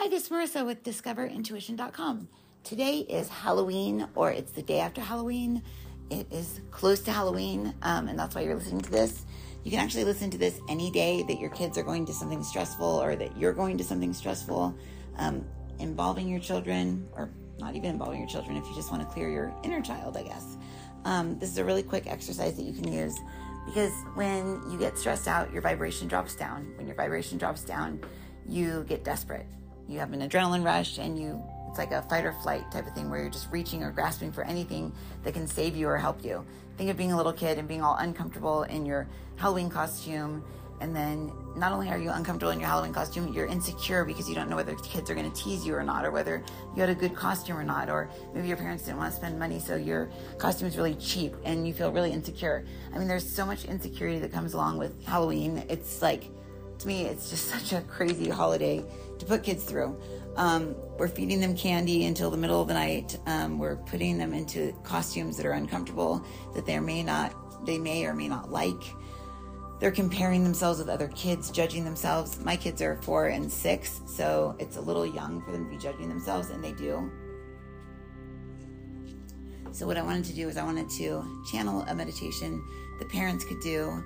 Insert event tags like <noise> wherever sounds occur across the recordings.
Hi, this is Marissa with DiscoverIntuition.com. Today is Halloween, or it's the day after Halloween. It is close to Halloween, um, and that's why you're listening to this. You can actually listen to this any day that your kids are going to something stressful or that you're going to something stressful, um, involving your children, or not even involving your children if you just want to clear your inner child, I guess. Um, this is a really quick exercise that you can use because when you get stressed out, your vibration drops down. When your vibration drops down, you get desperate. You have an adrenaline rush and you it's like a fight or flight type of thing where you're just reaching or grasping for anything that can save you or help you. Think of being a little kid and being all uncomfortable in your Halloween costume and then not only are you uncomfortable in your Halloween costume, you're insecure because you don't know whether kids are going to tease you or not, or whether you had a good costume or not, or maybe your parents didn't want to spend money, so your costume is really cheap and you feel really insecure. I mean, there's so much insecurity that comes along with Halloween. It's like, to me, it's just <laughs> such a crazy holiday to put kids through. Um, we're feeding them candy until the middle of the night. Um, we're putting them into costumes that are uncomfortable, that they may not, they may or may not like. They're comparing themselves with other kids, judging themselves. My kids are four and six, so it's a little young for them to be judging themselves, and they do. So, what I wanted to do is, I wanted to channel a meditation that parents could do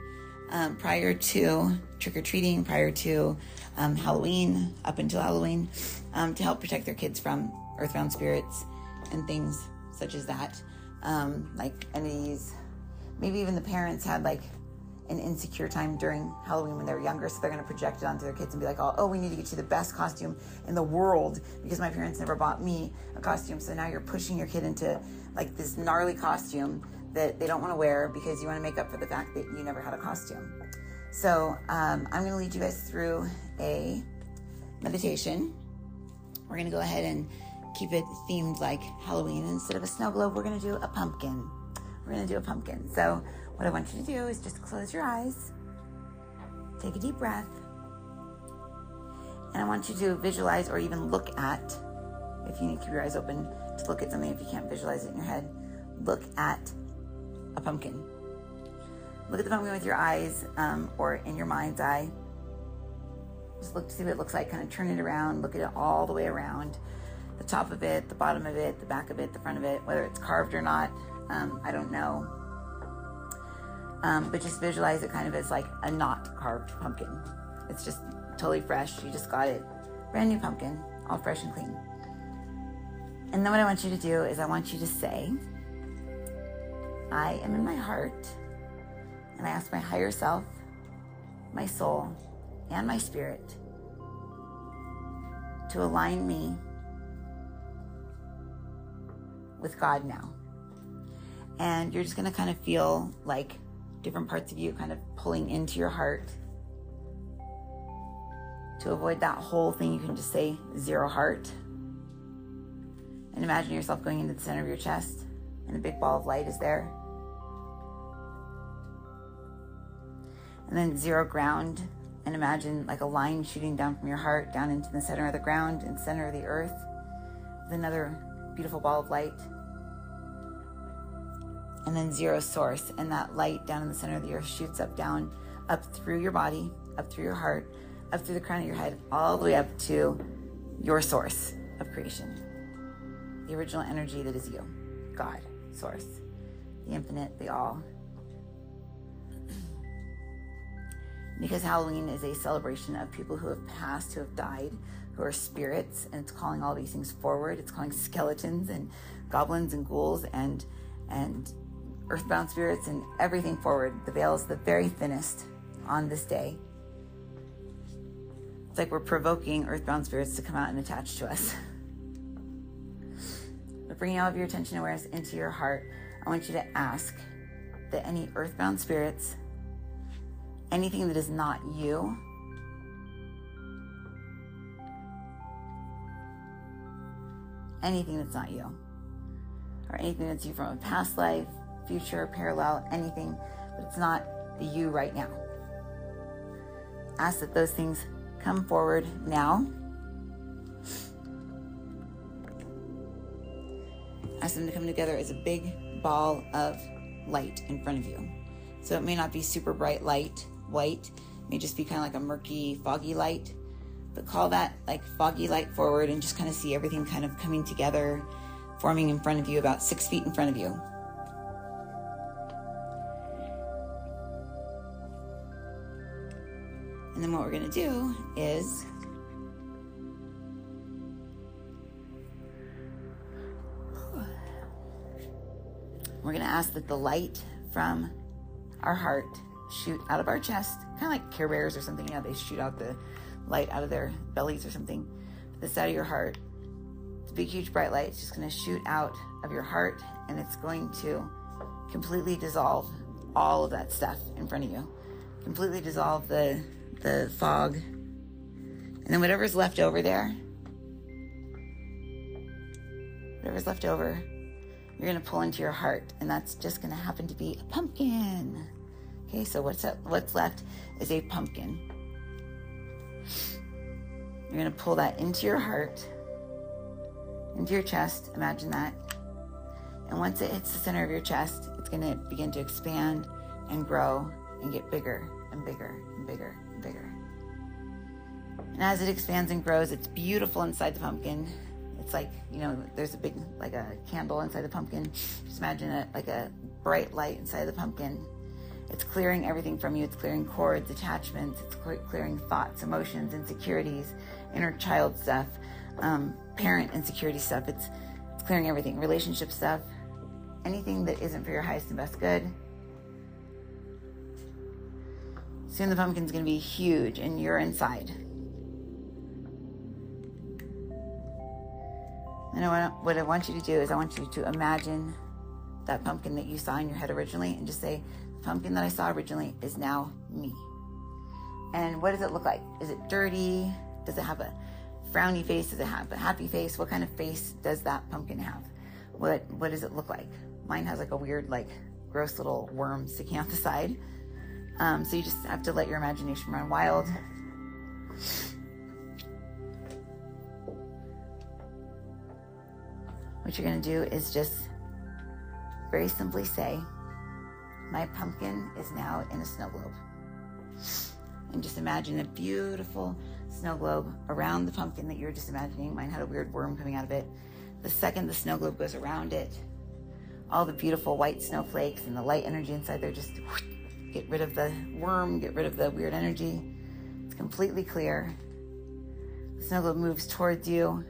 um, prior to trick or treating, prior to um, Halloween, up until Halloween, um, to help protect their kids from earthbound spirits and things such as that. Um, like entities, maybe even the parents had like an insecure time during Halloween when they were younger, so they're going to project it onto their kids and be like, oh, oh, we need to get you the best costume in the world because my parents never bought me a costume. So now you're pushing your kid into like this gnarly costume that they don't want to wear because you want to make up for the fact that you never had a costume. So um, I'm going to lead you guys through a meditation. We're going to go ahead and keep it themed like Halloween. Instead of a snow globe, we're going to do a pumpkin. We're going to do a pumpkin. So what I want you to do is just close your eyes, take a deep breath, and I want you to visualize or even look at, if you need to keep your eyes open to look at something, if you can't visualize it in your head, look at a pumpkin. Look at the pumpkin with your eyes um, or in your mind's eye. Just look to see what it looks like. Kind of turn it around, look at it all the way around the top of it, the bottom of it, the back of it, the front of it, whether it's carved or not. Um, I don't know. Um, but just visualize it kind of as like a not carved pumpkin. It's just totally fresh. You just got it. Brand new pumpkin, all fresh and clean. And then what I want you to do is I want you to say, I am in my heart, and I ask my higher self, my soul, and my spirit to align me with God now. And you're just going to kind of feel like different parts of you kind of pulling into your heart. To avoid that whole thing, you can just say zero heart. And imagine yourself going into the center of your chest, and a big ball of light is there. And then zero ground, and imagine like a line shooting down from your heart down into the center of the ground and center of the earth with another beautiful ball of light and then zero source. And that light down in the center of the earth shoots up, down, up through your body, up through your heart, up through the crown of your head, all the way up to your source of creation. The original energy that is you, God, source, the infinite, the all. Because Halloween is a celebration of people who have passed, who have died, who are spirits, and it's calling all these things forward. It's calling skeletons and goblins and ghouls and and earthbound spirits and everything forward. The veil is the very thinnest on this day. It's like we're provoking earthbound spirits to come out and attach to us. <laughs> but bringing all of your attention awareness into your heart, I want you to ask that any earthbound spirits, anything that is not you, anything that's not you, or anything that's you from a past life, future, parallel, anything, but it's not the you right now. Ask that those things come forward now. Ask them to come together as a big ball of light in front of you. So it may not be super bright light, white. It may just be kind of like a murky, foggy light. but call that like foggy light forward and just kind of see everything kind of coming together, forming in front of you, about six feet in front of you. And then what we're going to do is we're going to ask that the light from our heart shoot out of our chest, kind of like Care Bears or something. Yeah, they shoot out the light out of their bellies or something. This out of your heart. A big, huge, bright light. It's just going to shoot out of your heart, and it's going to completely dissolve all of that stuff in front of you. Completely dissolve the the fog, and then whatever's left over there, whatever's left over, you're going to pull into your heart, and that's just going to happen to be a pumpkin. Okay, so what's that, what's left is a pumpkin. You're going to pull that into your heart, into your chest. Imagine that. And once it hits the center of your chest, it's going to begin to expand and grow and get bigger and bigger and bigger and bigger. And as it expands and grows, it's beautiful inside the pumpkin. It's like, you know, there's a big, like a candle inside the pumpkin. Just imagine it like a bright light inside the pumpkin. It's clearing everything from you. It's clearing cords, attachments. It's clearing thoughts, emotions, insecurities, inner child stuff, um, parent insecurity stuff. It's, it's clearing everything, relationship stuff, anything that isn't for your highest and best good. Soon the pumpkin's going to be huge and you're inside. And what I want you to do is I want you to imagine that pumpkin that you saw in your head originally and just say, pumpkin that I saw originally is now me. And what does it look like? Is it dirty? Does it have a frowny face? Does it have a happy face? What kind of face does that pumpkin have? What what does it look like? Mine has like a weird, like gross little worm sticking out the side. Um, so you just have to let your imagination run wild. What you're going to do is just very simply say, My pumpkin is now in a snow globe. And just imagine a beautiful snow globe around the pumpkin that you were just imagining. Mine had a weird worm coming out of it. The second the snow globe goes around it, all the beautiful white snowflakes and the light energy inside there just get rid of the worm, get rid of the weird energy. It's completely clear. The snow globe moves towards you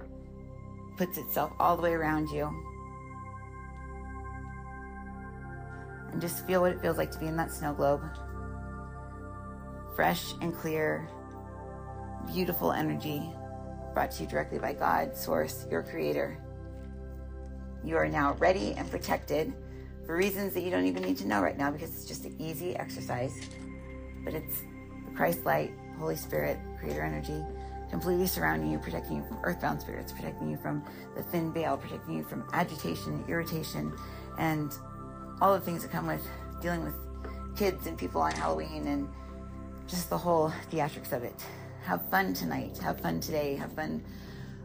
puts itself all the way around you. And just feel what it feels like to be in that snow globe. Fresh and clear, beautiful energy brought to you directly by God, Source, your Creator. You are now ready and protected for reasons that you don't even need to know right now because it's just an easy exercise. But it's the Christ light, Holy Spirit, Creator energy completely surrounding you, protecting you from earthbound spirits, protecting you from the thin veil, protecting you from agitation, irritation, and all the things that come with dealing with kids and people on Halloween and just the whole theatrics of it. Have fun tonight. Have fun today. Have fun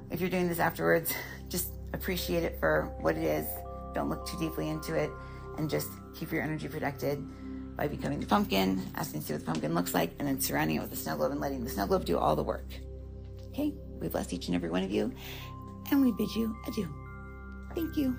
if you're doing this afterwards. Just appreciate it for what it is. Don't look too deeply into it and just keep your energy protected by becoming the pumpkin, asking to see what the pumpkin looks like, and then surrounding it with the snow globe and letting the snow globe do all the work. Okay, we bless each and every one of you, and we bid you adieu. Thank you.